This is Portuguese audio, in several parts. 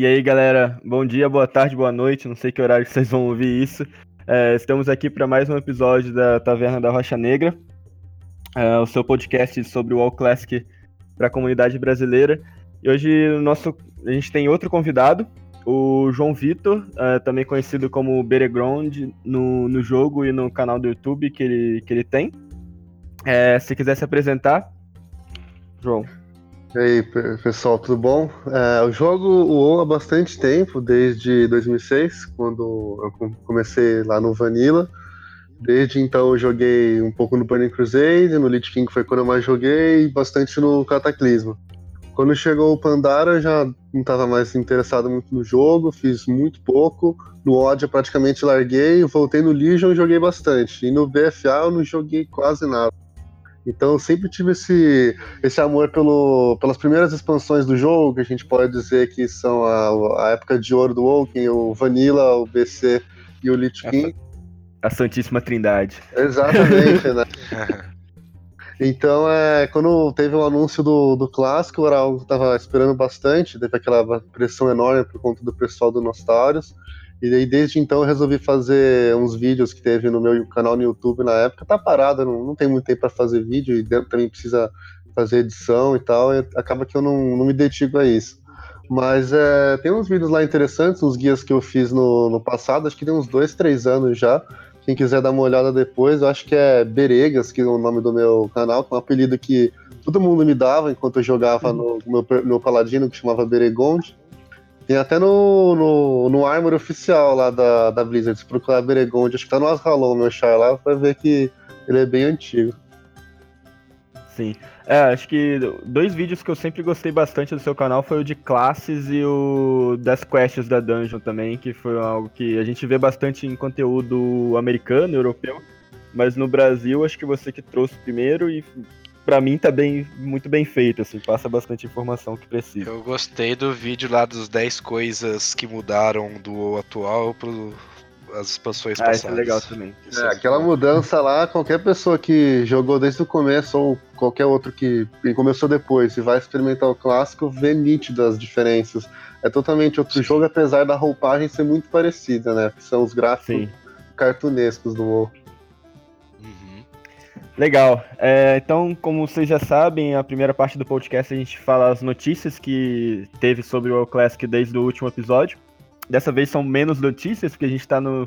E aí, galera, bom dia, boa tarde, boa noite, não sei que horário que vocês vão ouvir isso. É, estamos aqui para mais um episódio da Taverna da Rocha Negra, é, o seu podcast sobre o All Classic para a comunidade brasileira. E hoje nosso, a gente tem outro convidado, o João Vitor, é, também conhecido como Bereground no, no jogo e no canal do YouTube que ele, que ele tem. É, se quiser se apresentar, João. E aí, pessoal, tudo bom? É, eu jogo o WoW há bastante tempo, desde 2006, quando eu comecei lá no Vanilla. Desde então eu joguei um pouco no Burning Crusade, no Lich King foi quando eu mais joguei, e bastante no Cataclisma. Quando chegou o Pandara, eu já não estava mais interessado muito no jogo, fiz muito pouco. No Odd eu praticamente larguei, voltei no Legion e joguei bastante. E no BFA eu não joguei quase nada. Então eu sempre tive esse, esse amor pelo, pelas primeiras expansões do jogo, que a gente pode dizer que são a, a época de ouro do Woken, o Vanilla, o BC e o Lich King. A, a Santíssima Trindade. Exatamente, né? Então, é, quando teve o anúncio do, do clássico, era algo que eu estava esperando bastante, teve aquela pressão enorme por conta do pessoal do Nostarios. E aí, desde então, eu resolvi fazer uns vídeos que teve no meu canal no YouTube na época. Tá parado, não, não tem muito tempo para fazer vídeo e também precisa fazer edição e tal. E acaba que eu não, não me dedico a isso. Mas é, tem uns vídeos lá interessantes, uns guias que eu fiz no, no passado, acho que tem uns dois, três anos já. Quem quiser dar uma olhada depois, eu acho que é Beregas, que é o nome do meu canal, que é um apelido que todo mundo me dava enquanto eu jogava no meu, meu paladino, que chamava Beregonde. Tem até no, no, no Armor oficial lá da, da Blizzard. Se procurar Beregonde, acho que tá no Asralon, meu char lá, vai ver que ele é bem antigo. Sim. É, acho que dois vídeos que eu sempre gostei bastante do seu canal foi o de classes e o das quests da Dungeon também, que foi algo que a gente vê bastante em conteúdo americano, europeu, mas no Brasil acho que você que trouxe primeiro e para mim tá bem, muito bem feito, assim, passa bastante informação que precisa. Eu gostei do vídeo lá dos 10 coisas que mudaram do atual pro as expansões ah, passadas. Isso é legal também. É, aquela mudança lá, qualquer pessoa que jogou desde o começo ou qualquer outro que começou depois e vai experimentar o clássico, vê nítidas diferenças. É totalmente outro Sim. jogo, apesar da roupagem ser muito parecida, né? Que são os gráficos Sim. cartunescos do WoW. Legal. É, então, como vocês já sabem, a primeira parte do podcast a gente fala as notícias que teve sobre o Classic desde o último episódio. Dessa vez são menos notícias, porque a gente está no,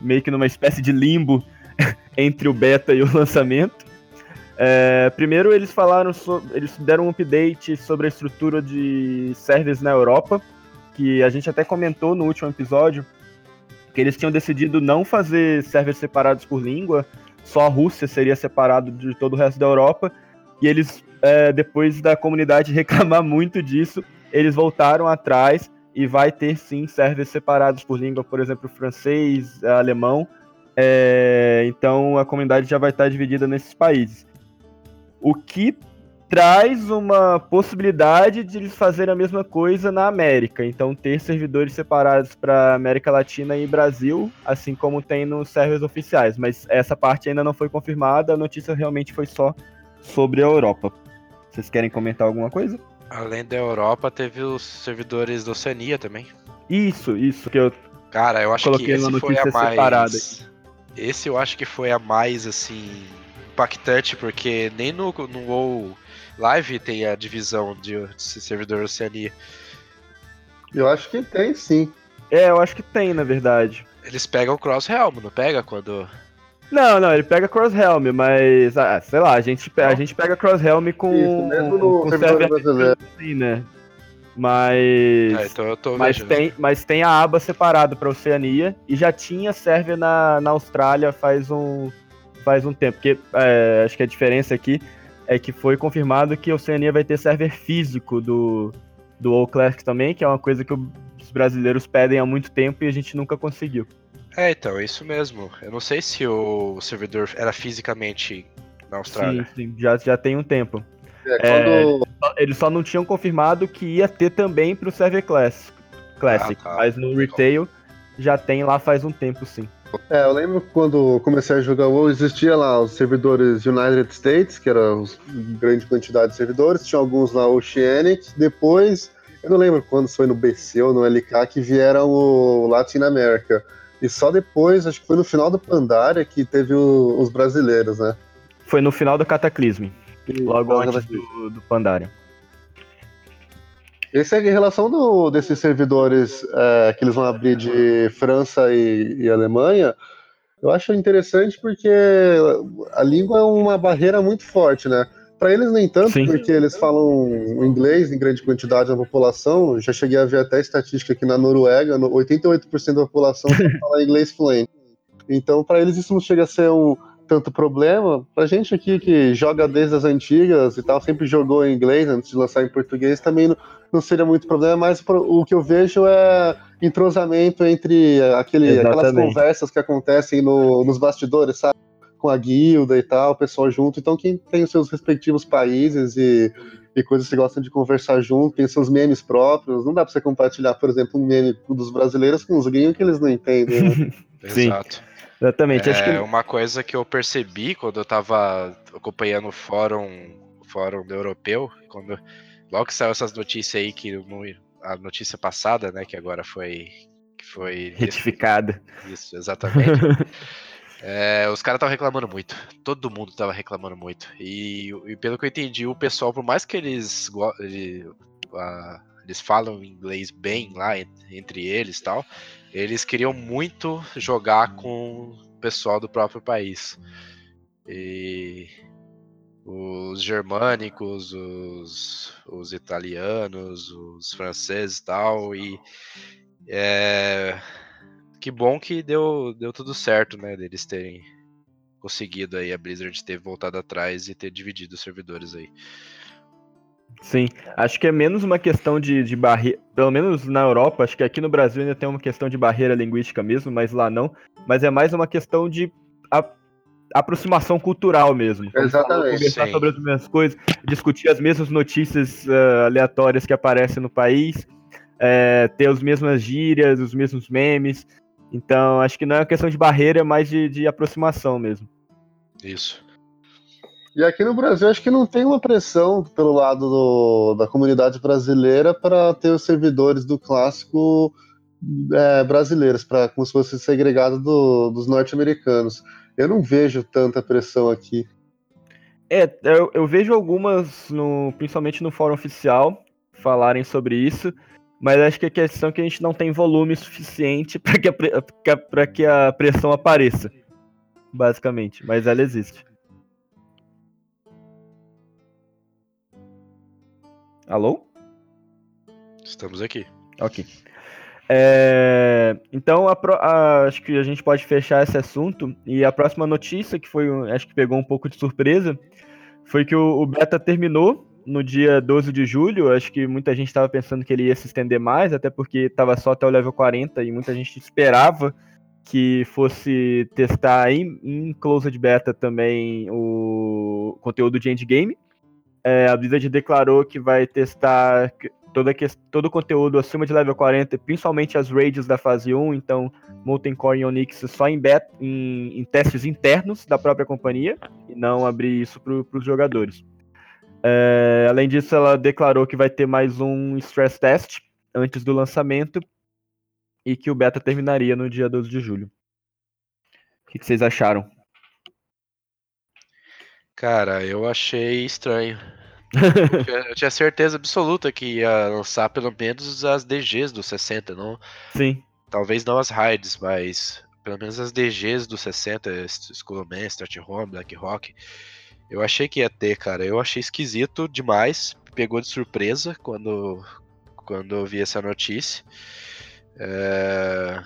meio que numa espécie de limbo entre o beta e o lançamento. É, primeiro eles falaram sobre, eles deram um update sobre a estrutura de servers na Europa, que a gente até comentou no último episódio, que eles tinham decidido não fazer servers separados por língua, só a Rússia seria separado de todo o resto da Europa. E eles, é, depois da comunidade reclamar muito disso, eles voltaram atrás e vai ter sim servers separados por língua, por exemplo, francês, alemão. É, então a comunidade já vai estar dividida nesses países. O que traz uma possibilidade de eles fazerem a mesma coisa na América. Então, ter servidores separados para América Latina e Brasil, assim como tem nos servers oficiais. Mas essa parte ainda não foi confirmada, a notícia realmente foi só sobre a Europa. Vocês querem comentar alguma coisa? Além da Europa, teve os servidores da Oceania também. Isso, isso, que eu Cara, eu acho que esse foi a mais. Separada. Esse eu acho que foi a mais, assim, impactante, porque nem no, no WoW Live tem a divisão de, de servidor Oceania. Eu acho que tem, sim. É, eu acho que tem, na verdade. Eles pegam o Cross Helm, não pega quando. Não, não, ele pega Cross Helm, mas. Ah, sei lá, a gente, a gente pega Cross Helm com. Isso, mesmo no com server brasileiro. Assim, né? Mas. É, então eu tô mas, tem, mas tem a aba separada para Oceania e já tinha server na, na Austrália faz um, faz um tempo. Porque é, acho que a diferença aqui é que foi confirmado que a Oceania vai ter server físico do, do WoW Classic também, que é uma coisa que os brasileiros pedem há muito tempo e a gente nunca conseguiu. É, então, é isso mesmo. Eu não sei se o servidor era fisicamente na Austrália. Sim, sim, já, já tem um tempo. É, quando... é, eles só não tinham confirmado que ia ter também para o server Classic, Classic ah, tá. mas no retail já tem lá faz um tempo, sim. É, eu lembro quando comecei a jogar WoW, existia lá os servidores United States, que eram grande quantidade de servidores, tinha alguns na Oceanic, depois eu não lembro quando foi no BC ou no LK que vieram o Latin America. E só depois, acho que foi no final do Pandaria que teve o, os brasileiros, né? Foi no final do Cataclisme. Logo antes do, do Pandaria. Esse é em relação do, desses servidores é, que eles vão abrir de França e, e, Alemanha, eu acho interessante porque a língua é uma barreira muito forte, né? Para eles nem tanto, Sim. porque eles falam inglês em grande quantidade na população. Já cheguei a ver até estatística aqui na Noruega, 88% da população fala inglês fluente. Então, para eles isso não chega a ser um, tanto problema. Pra gente aqui que joga desde as antigas e tal, sempre jogou em inglês antes de lançar em português, também não, não seria muito problema, mas o que eu vejo é entrosamento entre aquele, aquelas conversas que acontecem no, nos bastidores, sabe? Com a guilda e tal, o pessoal junto. Então, quem tem os seus respectivos países e, e coisas que gostam de conversar junto, tem seus memes próprios. Não dá pra você compartilhar, por exemplo, um meme dos brasileiros com os gringos que eles não entendem. Né? Exato. Exatamente. É Acho que... uma coisa que eu percebi quando eu tava acompanhando o fórum, o fórum europeu, quando logo que saiu essas notícias aí que a notícia passada, né, que agora foi que foi retificada. Isso, exatamente. é, os caras estavam reclamando muito. Todo mundo estava reclamando muito. E, e, pelo que eu entendi, o pessoal, por mais que eles, eles, eles falam inglês bem lá entre eles, tal, eles queriam muito jogar com o pessoal do próprio país. E os germânicos, os, os italianos, os franceses e tal. E é, que bom que deu, deu tudo certo, né? Deles terem conseguido aí a Blizzard ter voltado atrás e ter dividido os servidores aí. Sim, acho que é menos uma questão de, de barreira, pelo menos na Europa, acho que aqui no Brasil ainda tem uma questão de barreira linguística mesmo, mas lá não, mas é mais uma questão de a, aproximação cultural mesmo. Exatamente. conversar sim. sobre as mesmas coisas, discutir as mesmas notícias uh, aleatórias que aparecem no país, é, ter as mesmas gírias, os mesmos memes. Então, acho que não é uma questão de barreira, é mais de, de aproximação mesmo. Isso. E aqui no Brasil, acho que não tem uma pressão pelo lado do, da comunidade brasileira para ter os servidores do clássico é, brasileiros, para como se fosse segregado do, dos norte-americanos. Eu não vejo tanta pressão aqui. É, eu, eu, vejo algumas, no, principalmente no fórum oficial, falarem sobre isso, mas acho que a questão é que a gente não tem volume suficiente para que, que a pressão apareça, basicamente. Mas ela existe. Alô? Estamos aqui. Ok. É, então, a, a, acho que a gente pode fechar esse assunto. E a próxima notícia, que foi, acho que pegou um pouco de surpresa, foi que o, o beta terminou no dia 12 de julho. Acho que muita gente estava pensando que ele ia se estender mais, até porque estava só até o level 40 e muita gente esperava que fosse testar em, em Closed Beta também o conteúdo de endgame. É, a Blizzard declarou que vai testar toda todo o conteúdo acima de level 40, principalmente as raids da fase 1, então Molten Core e Onyx só em, beta, em, em testes internos da própria companhia, e não abrir isso para os jogadores. É, além disso, ela declarou que vai ter mais um stress test antes do lançamento e que o beta terminaria no dia 12 de julho. O que vocês acharam? Cara, eu achei estranho. eu tinha certeza absoluta que ia lançar pelo menos as DGs do 60, não? Sim. Talvez não as raids, mas pelo menos as DGs do 60, Skullman, Start Home, Black Rock. Eu achei que ia ter, cara. Eu achei esquisito demais. Pegou de surpresa quando, quando eu vi essa notícia. É...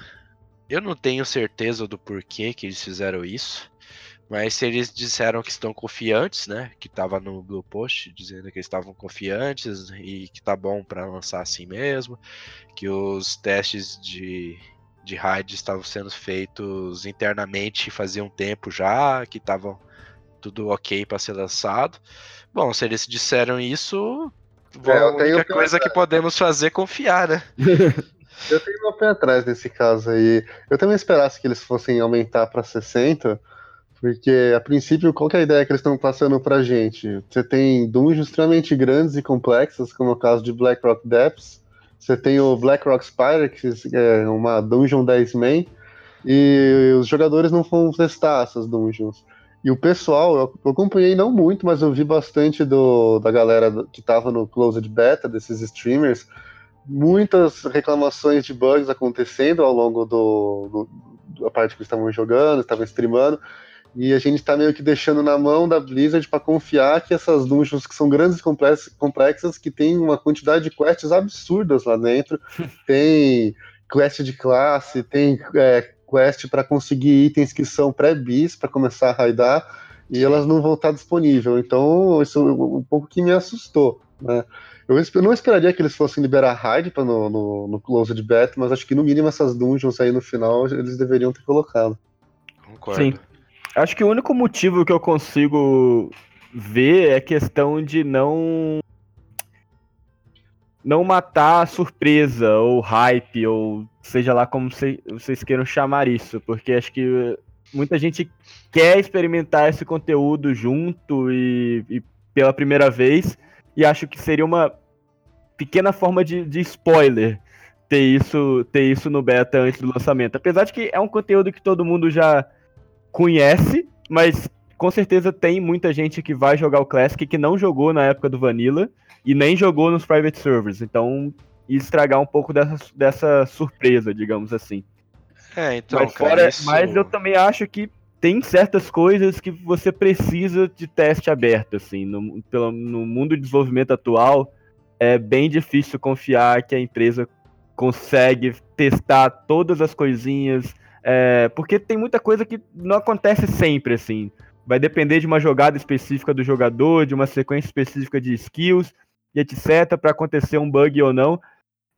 Eu não tenho certeza do porquê que eles fizeram isso. Mas se eles disseram que estão confiantes, né? Que tava no Blue Post dizendo que eles estavam confiantes e que tá bom para lançar assim mesmo, que os testes de, de raid estavam sendo feitos internamente fazia um tempo já, que estavam tudo ok para ser lançado. Bom, se eles disseram isso, é, a única coisa que podemos fazer é confiar, né? eu tenho meu pé atrás nesse caso aí. Eu também esperasse que eles fossem aumentar para 60 porque, a princípio, qual é a ideia que eles estão passando pra gente? Você tem dungeons extremamente grandes e complexas, como é o caso de Black Rock Depths, Você tem o Black Rock Spider, que é uma dungeon 10 man, e os jogadores não vão testar essas dungeons. E o pessoal, eu acompanhei não muito, mas eu vi bastante do, da galera que estava no Closed Beta, desses streamers, muitas reclamações de bugs acontecendo ao longo do, do da parte que estavam jogando, estavam streamando, e a gente está meio que deixando na mão da Blizzard para confiar que essas dungeons que são grandes e complexas, que tem uma quantidade de quests absurdas lá dentro, tem quest de classe, tem é, quest para conseguir itens que são pré-bis para começar a raidar e elas não vão estar disponíveis. Então, isso é um pouco que me assustou. Né? Eu não esperaria que eles fossem liberar raid no, no, no Closed Beta, mas acho que no mínimo essas dungeons aí no final eles deveriam ter colocado. Concordo. Sim. Acho que o único motivo que eu consigo ver é questão de não não matar a surpresa ou hype ou seja lá como vocês queiram chamar isso, porque acho que muita gente quer experimentar esse conteúdo junto e, e pela primeira vez, e acho que seria uma pequena forma de, de, spoiler ter isso, ter isso no beta antes do lançamento. Apesar de que é um conteúdo que todo mundo já conhece, mas com certeza tem muita gente que vai jogar o Classic que não jogou na época do Vanilla e nem jogou nos private servers. Então estragar um pouco dessa, dessa surpresa, digamos assim. É, então, mas, cara, fora, isso... mas eu também acho que tem certas coisas que você precisa de teste aberto, assim, no, pelo, no mundo de desenvolvimento atual, é bem difícil confiar que a empresa consegue testar todas as coisinhas, é, porque tem muita coisa que não acontece sempre, assim. Vai depender de uma jogada específica do jogador, de uma sequência específica de skills e etc, para acontecer um bug ou não.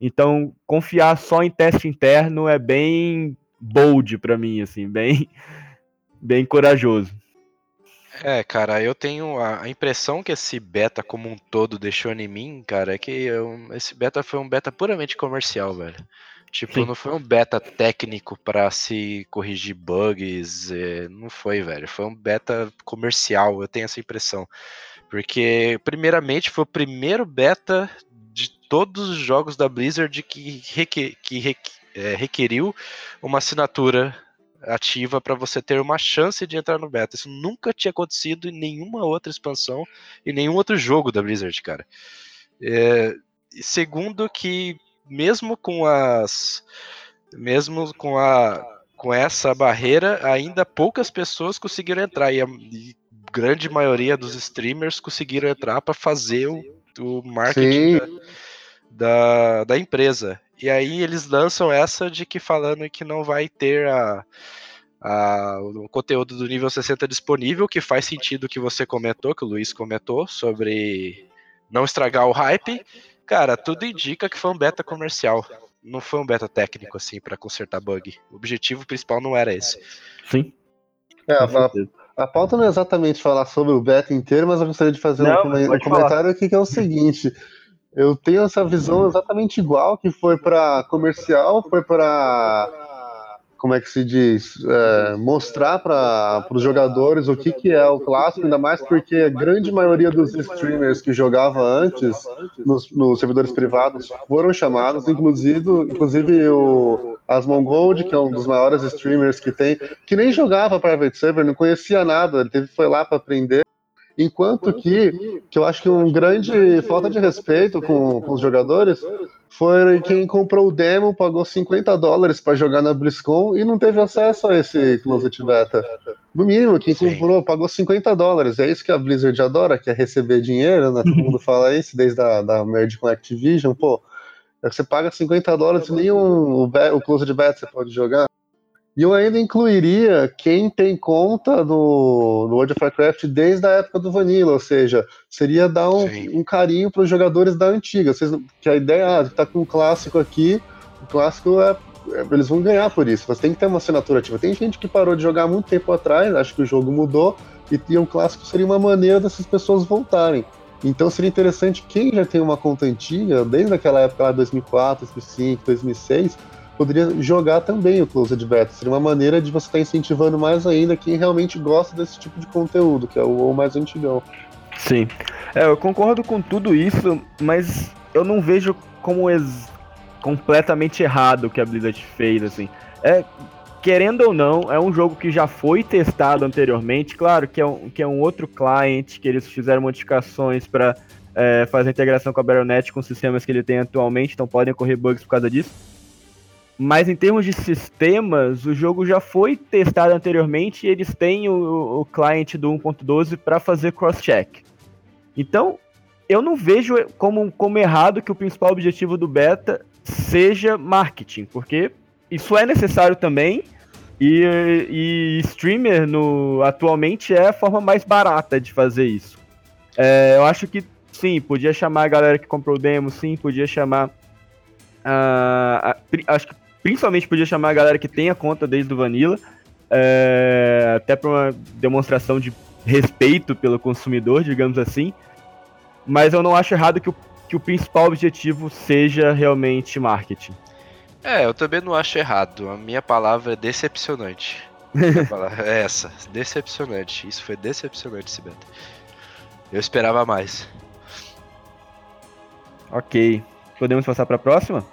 Então, confiar só em teste interno é bem bold para mim, assim, bem, bem corajoso. É, cara, eu tenho a impressão que esse beta como um todo deixou em mim, cara, é que eu, esse beta foi um beta puramente comercial, velho. Tipo, Sim. não foi um beta técnico para se corrigir bugs, é, não foi, velho. Foi um beta comercial, eu tenho essa impressão. Porque, primeiramente, foi o primeiro beta de todos os jogos da Blizzard que, requer, que requer, é, requeriu uma assinatura ativa para você ter uma chance de entrar no beta. Isso nunca tinha acontecido em nenhuma outra expansão e nenhum outro jogo da Blizzard, cara. É, segundo que mesmo com as mesmo com a com essa barreira, ainda poucas pessoas conseguiram entrar e, a, e grande maioria dos streamers conseguiram entrar para fazer o, o marketing da, da, da, empresa. E aí eles lançam essa de que falando que não vai ter a, a, o conteúdo do nível 60 disponível, que faz sentido que você comentou, que o Luiz comentou, sobre não estragar o hype. Cara, tudo indica que foi um beta comercial. Não foi um beta técnico, assim, para consertar bug. O objetivo principal não era esse. Sim. É, a, a pauta não é exatamente falar sobre o beta inteiro, mas eu gostaria de fazer não, um, um comentário aqui que é o seguinte. Eu tenho essa visão exatamente igual, que foi para comercial, foi para como é que se diz, é, mostrar para os jogadores o que, que é o clássico, ainda mais porque a grande maioria dos streamers que jogava antes nos, nos servidores privados foram chamados, inclusive, inclusive o Asmongold, que é um dos maiores streamers que tem, que nem jogava private server, não conhecia nada, ele teve, foi lá para aprender. Enquanto que, que eu acho que um grande falta de respeito com, com os jogadores foi quem comprou o demo, pagou 50 dólares para jogar na BlizzCon e não teve acesso a esse Closet Beta. No mínimo, quem Sim. comprou pagou 50 dólares. É isso que a Blizzard adora, que é receber dinheiro, né? Todo mundo fala isso desde a da merge com a Activision. Pô, você paga 50 dólares e nem um, o, o Closet Beta você pode jogar. E eu ainda incluiria quem tem conta no, no World of Warcraft desde a época do Vanilla, ou seja, seria dar um, um carinho para os jogadores da antiga. Vocês, que a ideia, ah, tá com um clássico aqui, o clássico é, é, Eles vão ganhar por isso. Você tem que ter uma assinatura ativa. Tem gente que parou de jogar muito tempo atrás, acho que o jogo mudou, e, e o clássico seria uma maneira dessas pessoas voltarem. Então seria interessante quem já tem uma conta antiga, desde aquela época lá, 2004, 2005, 2006 poderia jogar também o Closed Beta. Seria uma maneira de você estar tá incentivando mais ainda quem realmente gosta desse tipo de conteúdo, que é o mais antigão. Sim. É, eu concordo com tudo isso, mas eu não vejo como completamente errado o que a Blizzard fez, assim. É, querendo ou não, é um jogo que já foi testado anteriormente. Claro que é um, que é um outro client, que eles fizeram modificações para é, fazer integração com a Battle.net com os sistemas que ele tem atualmente, então podem ocorrer bugs por causa disso. Mas em termos de sistemas, o jogo já foi testado anteriormente e eles têm o, o do 1.12 para fazer cross-check. Então, eu não vejo como, como errado que o principal objetivo do beta seja marketing, porque isso é necessário também, e, e streamer no, atualmente é a forma mais barata de fazer isso. É, eu acho que sim, podia chamar a galera que comprou o demo, sim, podia chamar. Uh, acho que principalmente podia chamar a galera que tem a conta desde o Vanilla, é, até para uma demonstração de respeito pelo consumidor, digamos assim. Mas eu não acho errado que o, que o principal objetivo seja realmente marketing. É, eu também não acho errado. A minha palavra é decepcionante. palavra é essa, decepcionante. Isso foi decepcionante esse beta. Eu esperava mais. Ok. Podemos passar para a próxima?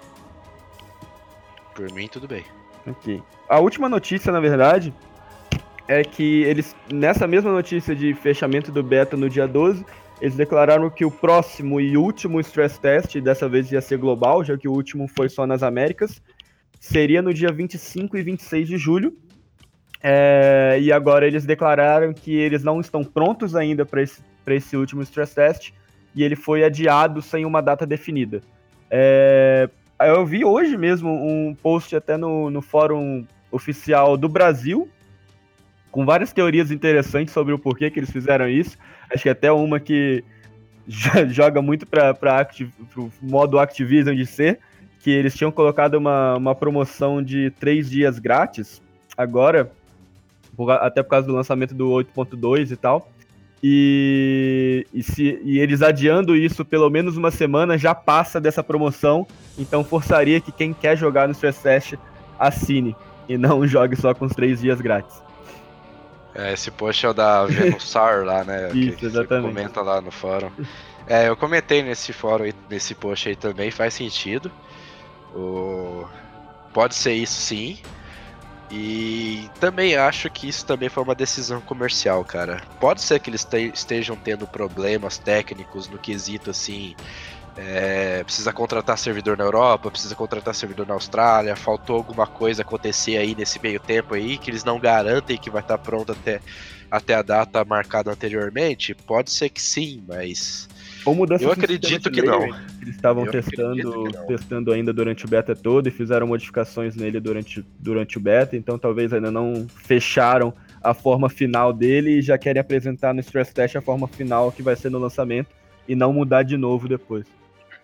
Por mim, tudo bem. Ok. A última notícia, na verdade, é que eles, nessa mesma notícia de fechamento do beta no dia 12, eles declararam que o próximo e último stress test, dessa vez ia ser global, já que o último foi só nas Américas, seria no dia 25 e 26 de julho. É, e agora eles declararam que eles não estão prontos ainda para esse, esse último stress test e ele foi adiado sem uma data definida. É, eu vi hoje mesmo um post até no, no fórum oficial do Brasil, com várias teorias interessantes sobre o porquê que eles fizeram isso. Acho que até uma que joga muito para o modo Activision de ser, que eles tinham colocado uma, uma promoção de três dias grátis, agora, por, até por causa do lançamento do 8.2 e tal. E, e, se, e eles adiando isso pelo menos uma semana já passa dessa promoção, então forçaria que quem quer jogar no Stress Test assine e não jogue só com os três dias grátis. É, esse post é o da Venusar lá, né? Isso, que exatamente. Comenta lá no fórum. É, eu comentei nesse fórum, nesse post aí também, faz sentido. O... Pode ser isso sim. E também acho que isso também foi uma decisão comercial, cara. Pode ser que eles estejam tendo problemas técnicos no quesito assim é, precisa contratar servidor na Europa, precisa contratar servidor na Austrália, faltou alguma coisa acontecer aí nesse meio tempo aí, que eles não garantem que vai estar pronto até, até a data marcada anteriormente? Pode ser que sim, mas. eu acredito que não. Eles estavam testando, testando ainda durante o beta todo e fizeram modificações nele durante, durante o beta, então talvez ainda não fecharam a forma final dele e já querem apresentar no stress test a forma final que vai ser no lançamento e não mudar de novo depois.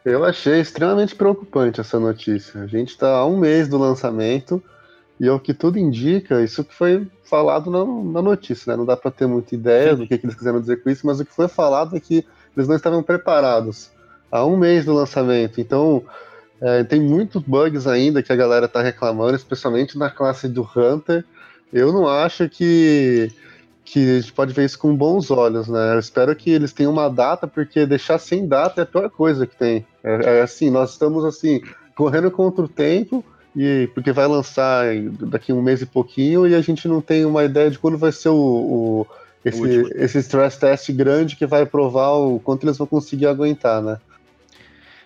Eu achei extremamente preocupante essa notícia. A gente está a um mês do lançamento e ao que tudo indica, isso que foi falado na, na notícia, né? Não dá para ter muita ideia do que, que, eles quiseram dizer com isso, mas o que foi falado é que eles não estavam preparados há um mês do lançamento. Então, é, tem muitos bugs ainda que a galera está reclamando, especialmente na classe do Hunter. Eu não acho que que a gente pode ver isso com bons olhos, né? Eu espero que eles tenham uma data, porque deixar sem data é a pior coisa que tem. É, é assim, nós estamos assim, correndo contra o tempo, e porque vai lançar daqui um mês e pouquinho, e a gente não tem uma ideia de quando vai ser o, o esse, o esse stress test grande que vai provar o quanto eles vão conseguir aguentar, né?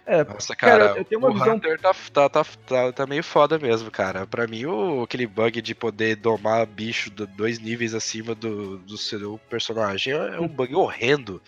É, Nossa, cara, cara eu tenho uma o visão... Hunter tá, tá, tá, tá, tá meio foda mesmo, cara. Pra mim, o, aquele bug de poder domar bicho do, dois níveis acima do, do seu personagem é um bug horrendo,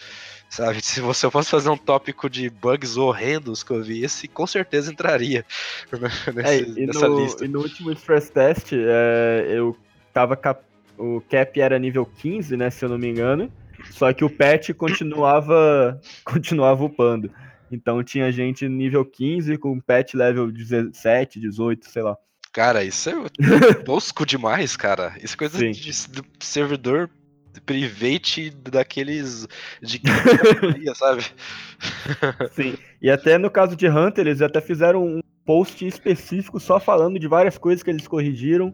sabe? Se você fosse fazer um tópico de bugs horrendos que eu vi, esse com certeza entraria nesse, é, nessa no, lista. E no último stress test, é, eu tava cap... o cap era nível 15, né, se eu não me engano, só que o patch continuava, continuava upando. Então tinha gente nível 15 com pet level 17, 18, sei lá. Cara, isso é tosco demais, cara. Isso é coisa de, de, servidor private daqueles de sabe? Sim. E até no caso de Hunter, eles até fizeram um post específico só falando de várias coisas que eles corrigiram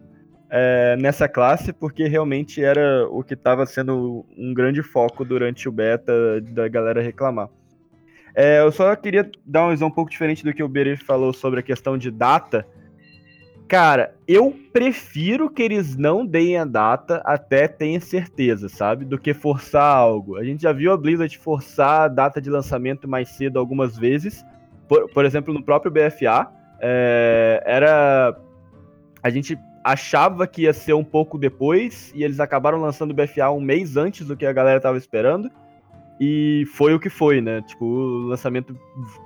é, nessa classe, porque realmente era o que estava sendo um grande foco durante o beta da galera reclamar. É, eu só queria dar uma visão um pouco diferente do que o Beri falou sobre a questão de data. Cara, eu prefiro que eles não deem a data até tenha certeza, sabe? Do que forçar algo. A gente já viu a Blizzard forçar a data de lançamento mais cedo algumas vezes. Por, por exemplo, no próprio BFA. É, era. A gente achava que ia ser um pouco depois, e eles acabaram lançando o BFA um mês antes do que a galera tava esperando. E foi o que foi, né? Tipo, o lançamento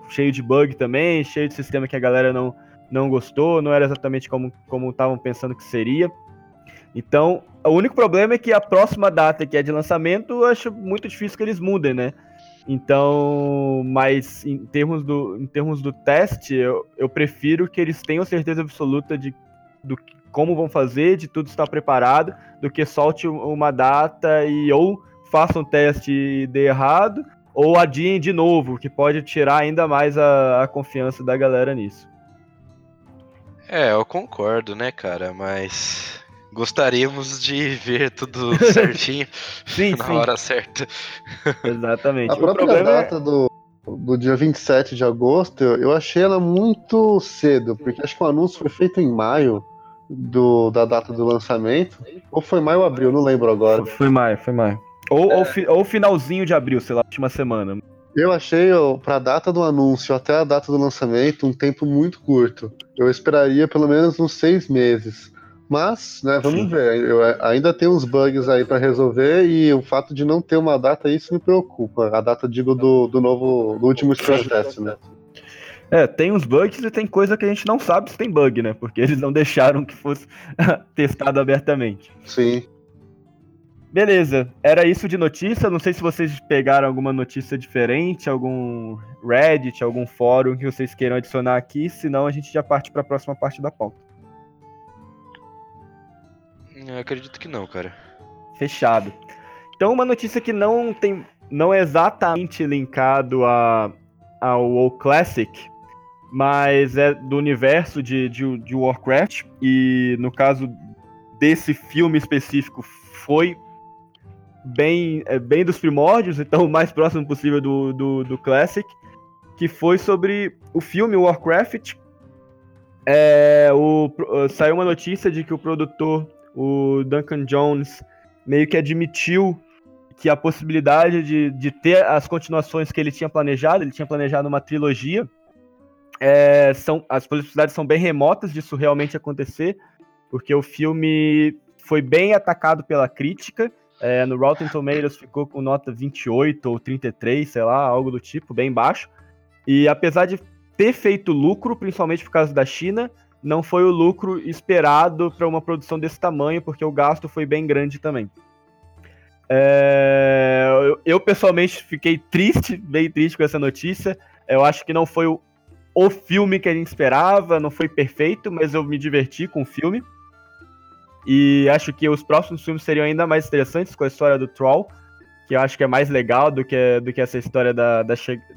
cheio de bug também, cheio de sistema que a galera não, não gostou, não era exatamente como estavam pensando que seria. Então, o único problema é que a próxima data que é de lançamento, eu acho muito difícil que eles mudem, né? Então, mas em termos do, em termos do teste, eu, eu prefiro que eles tenham certeza absoluta de do como vão fazer, de tudo estar preparado, do que solte uma data e ou faça um teste e dê errado, ou adiem de novo, que pode tirar ainda mais a, a confiança da galera nisso. É, eu concordo, né, cara, mas gostaríamos de ver tudo certinho sim, na sim. hora certa. Exatamente. A própria é data é... do, do dia 27 de agosto, eu achei ela muito cedo, porque acho que o anúncio foi feito em maio do, da data do lançamento. Ou foi maio ou abril, não lembro agora. Foi maio, foi maio. Ou, é. ou, fi, ou finalzinho de abril, sei lá, última semana. Eu achei, para a data do anúncio até a data do lançamento, um tempo muito curto. Eu esperaria pelo menos uns seis meses. Mas, né, vamos Sim. ver. Eu ainda tem uns bugs aí para resolver e o fato de não ter uma data, isso me preocupa. A data, digo, do, do novo, do último stress test, né? É, tem uns bugs e tem coisa que a gente não sabe se tem bug, né? Porque eles não deixaram que fosse testado abertamente. Sim. Beleza, era isso de notícia. Não sei se vocês pegaram alguma notícia diferente, algum Reddit, algum fórum que vocês queiram adicionar aqui, senão a gente já parte para a próxima parte da pauta. Eu acredito que não, cara. Fechado. Então, uma notícia que não tem, não é exatamente linkado a, ao WoW Classic, mas é do universo de, de, de Warcraft e no caso desse filme específico foi bem, é, bem dos primórdios, então o mais próximo possível do, do, do Classic, que foi sobre o filme Warcraft. É, o, saiu uma notícia de que o produtor, o Duncan Jones, meio que admitiu que a possibilidade de, de ter as continuações que ele tinha planejado, ele tinha planejado uma trilogia, é, são, as possibilidades são bem remotas disso realmente acontecer, porque o filme foi bem atacado pela crítica, é, no Rotten Tomatoes ficou com nota 28 ou 33, sei lá, algo do tipo, bem baixo. E apesar de ter feito lucro, principalmente por causa da China, não foi o lucro esperado para uma produção desse tamanho, porque o gasto foi bem grande também. É, eu, eu, pessoalmente fiquei triste, bem triste com essa notícia. Eu acho que não foi o, o filme que a gente esperava, não foi perfeito, mas eu me diverti com o filme. E acho que os próximos filmes seriam ainda mais interessantes com a história do Troll, que eu acho que é mais legal do que, do que essa história da, da,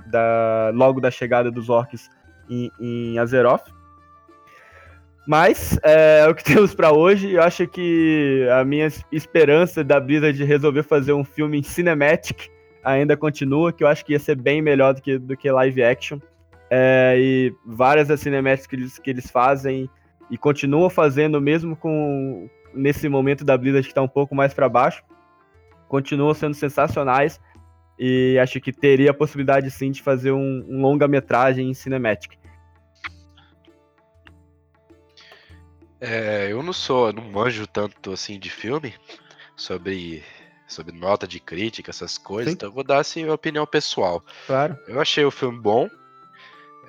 da logo da chegada dos orcs em, em Azeroth. Mas é, é o que temos para hoje. Eu acho que a minha esperança da Blizzard de resolver fazer um filme em cinematic ainda continua, que eu acho que ia ser bem melhor do que, do que live action. É, e várias das cinemáticas que eles, que eles fazem e continuam fazendo, mesmo com, nesse momento da Blizzard que está um pouco mais para baixo, continuam sendo sensacionais e acho que teria a possibilidade sim de fazer um, um longa-metragem em cinematic. É, eu não sou, não manjo tanto assim de filme sobre sobre nota de crítica, essas coisas, sim. então eu vou dar assim, minha opinião pessoal. Claro. Eu achei o filme bom,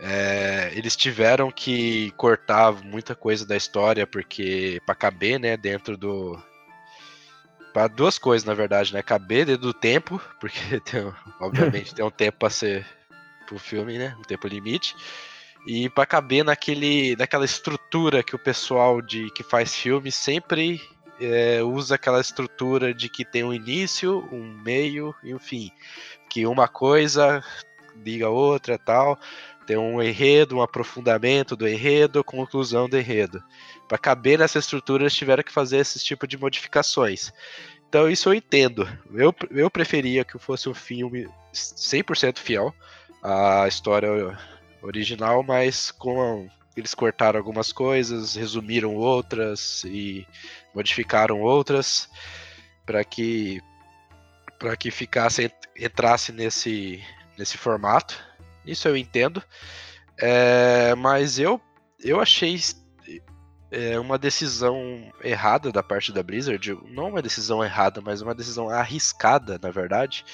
é, eles tiveram que cortar muita coisa da história porque para caber, né, dentro do para duas coisas, na verdade, né, caber dentro do tempo, porque tem, obviamente tem um tempo para ser pro filme, né, um tempo limite. E para caber naquele, naquela estrutura que o pessoal de que faz filme sempre é, usa aquela estrutura de que tem um início, um meio e um fim. Que uma coisa liga outra tal tem um enredo, um aprofundamento do enredo, conclusão do enredo. Para caber nessa estrutura, eles tiveram que fazer esse tipo de modificações. Então, isso eu entendo. Eu, eu preferia que fosse um filme 100% fiel, a história original, mas com eles cortaram algumas coisas, resumiram outras e modificaram outras para que para que ficasse entrasse nesse nesse formato. Isso eu entendo. É, mas eu eu achei é, uma decisão errada da parte da Blizzard, não uma decisão errada, mas uma decisão arriscada, na verdade,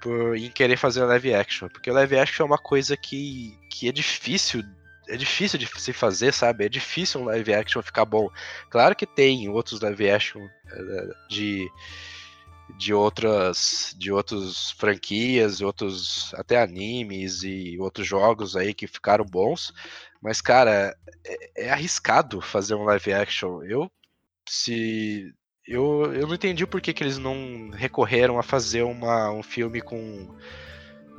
por, em querer fazer live action. Porque live action é uma coisa que, que é difícil. É difícil de se fazer, sabe? É difícil um live action ficar bom. Claro que tem outros live action é, de, de outras de outras franquias, outros até animes e outros jogos aí que ficaram bons, mas cara, é, é arriscado fazer um live action. Eu se eu, eu não entendi por que, que eles não recorreram a fazer uma, um filme com,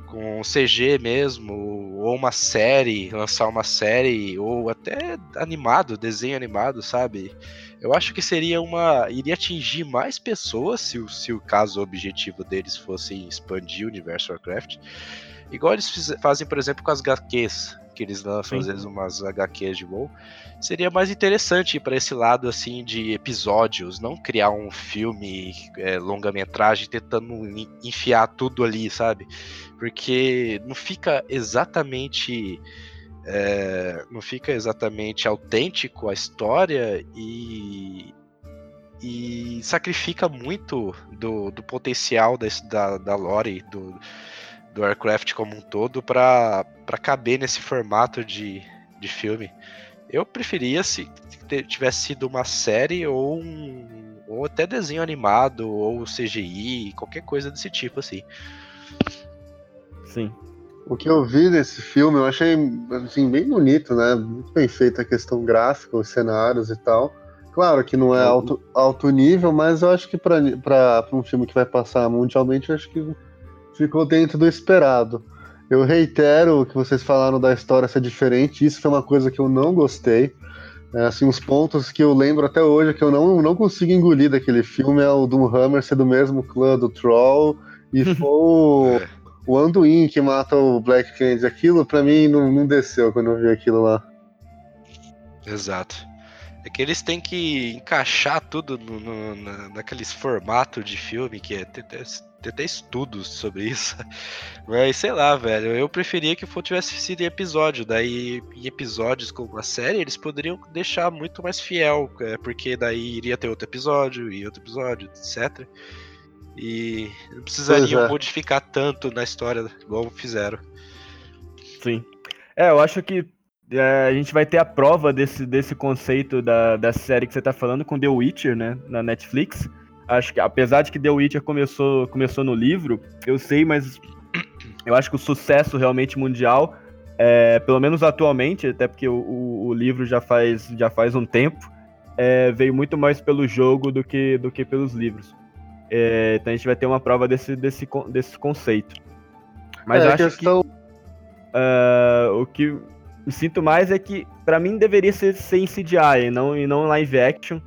com CG mesmo, ou uma série, lançar uma série, ou até animado, desenho animado, sabe? Eu acho que seria uma. iria atingir mais pessoas se, se o caso o objetivo deles fosse expandir o universo Warcraft. Igual eles fiz, fazem, por exemplo, com as HQs, que eles lançam Sim. às vezes umas HQs de WoW seria mais interessante para esse lado assim de episódios, não criar um filme é, longa-metragem tentando enfiar tudo ali, sabe? Porque não fica exatamente é, não fica exatamente autêntico a história e e sacrifica muito do, do potencial da, da, da lore do, do Warcraft como um todo para caber nesse formato de, de filme. Eu preferia se tivesse sido uma série ou um, ou até desenho animado ou CGI, qualquer coisa desse tipo assim. Sim. O que eu vi desse filme, eu achei assim, bem bonito, né? Muito bem feita a questão gráfica, os cenários e tal. Claro que não é alto, alto nível, mas eu acho que para um filme que vai passar mundialmente, eu acho que ficou dentro do esperado. Eu reitero o que vocês falaram da história ser diferente, isso foi uma coisa que eu não gostei. É, assim, os pontos que eu lembro até hoje que eu não, não consigo engolir daquele filme é o Doomhammer ser do mesmo clã do Troll e foi o, Anduin que mata o Black Candy. Aquilo pra mim não, não desceu quando eu vi aquilo lá. Exato. É que eles têm que encaixar tudo no, no, na, naqueles formatos de filme que é tem até estudos sobre isso. Mas sei lá, velho. Eu preferia que tivesse sido em episódio. Daí, em episódios como a série, eles poderiam deixar muito mais fiel. É, porque daí iria ter outro episódio e outro episódio, etc. E não precisariam é. modificar tanto na história igual fizeram. Sim. É, eu acho que é, a gente vai ter a prova desse, desse conceito da, da série que você tá falando com The Witcher, né? Na Netflix acho que apesar de que The Witcher começou, começou no livro, eu sei, mas eu acho que o sucesso realmente mundial, é, pelo menos atualmente, até porque o, o, o livro já faz, já faz um tempo, é, veio muito mais pelo jogo do que, do que pelos livros. É, então a gente vai ter uma prova desse, desse, desse conceito. Mas é, acho questão... que uh, o que me sinto mais é que, para mim, deveria ser, ser em CGI e não, e não live action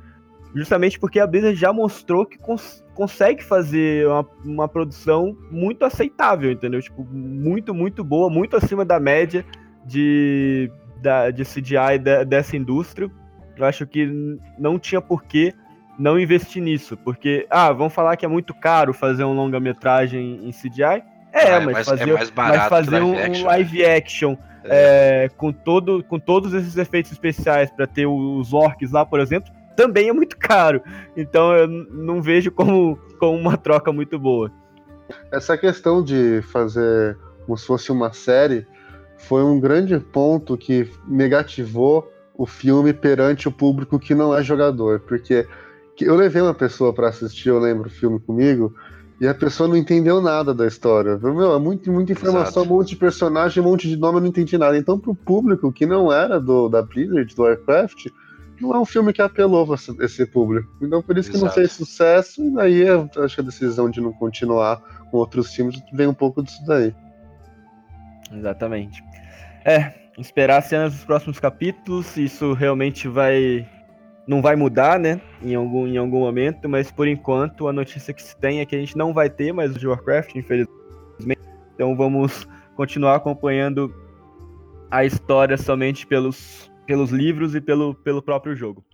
Justamente porque a Blizzard já mostrou que cons consegue fazer uma, uma, produção muito aceitável, entendeu? Tipo, muito, muito boa, muito acima da média de, da, de CGI de, dessa indústria. Eu acho que não tinha por que não investir nisso, porque, ah, vão falar que é muito caro fazer um longa-metragem em CGI. É, ah, é mas, fazer, é mas fazer um, live um live action é. É, com, todo, com todos esses efeitos especiais para ter os orcs lá, por exemplo, também é muito caro. Então eu não vejo como, como uma troca muito boa. Essa questão de fazer como se fosse uma série foi um grande ponto que negativou o filme perante o público que não é jogador, porque eu levei uma pessoa para assistir, eu lembro, o filme comigo, e a pessoa não entendeu nada da história. Meu, é muito, muita informação, Exato. um monte de personagem, um monte de nome, eu não entendi nada. Então, pro público que não era do da Blizzard, do Warcraft, não é um filme que apelou a esse público. Então por isso que Exato. não fez sucesso, e daí eu acho que a decisão de não continuar com outros filmes vem um pouco disso daí. Exatamente. É, esperar cenas dos próximos capítulos, isso realmente vai. Não vai mudar, né? Em algum, em algum momento, mas por enquanto a notícia que se tem é que a gente não vai ter mais o Warcraft, infelizmente. Então vamos continuar acompanhando a história somente pelos, pelos livros e pelo, pelo próprio jogo.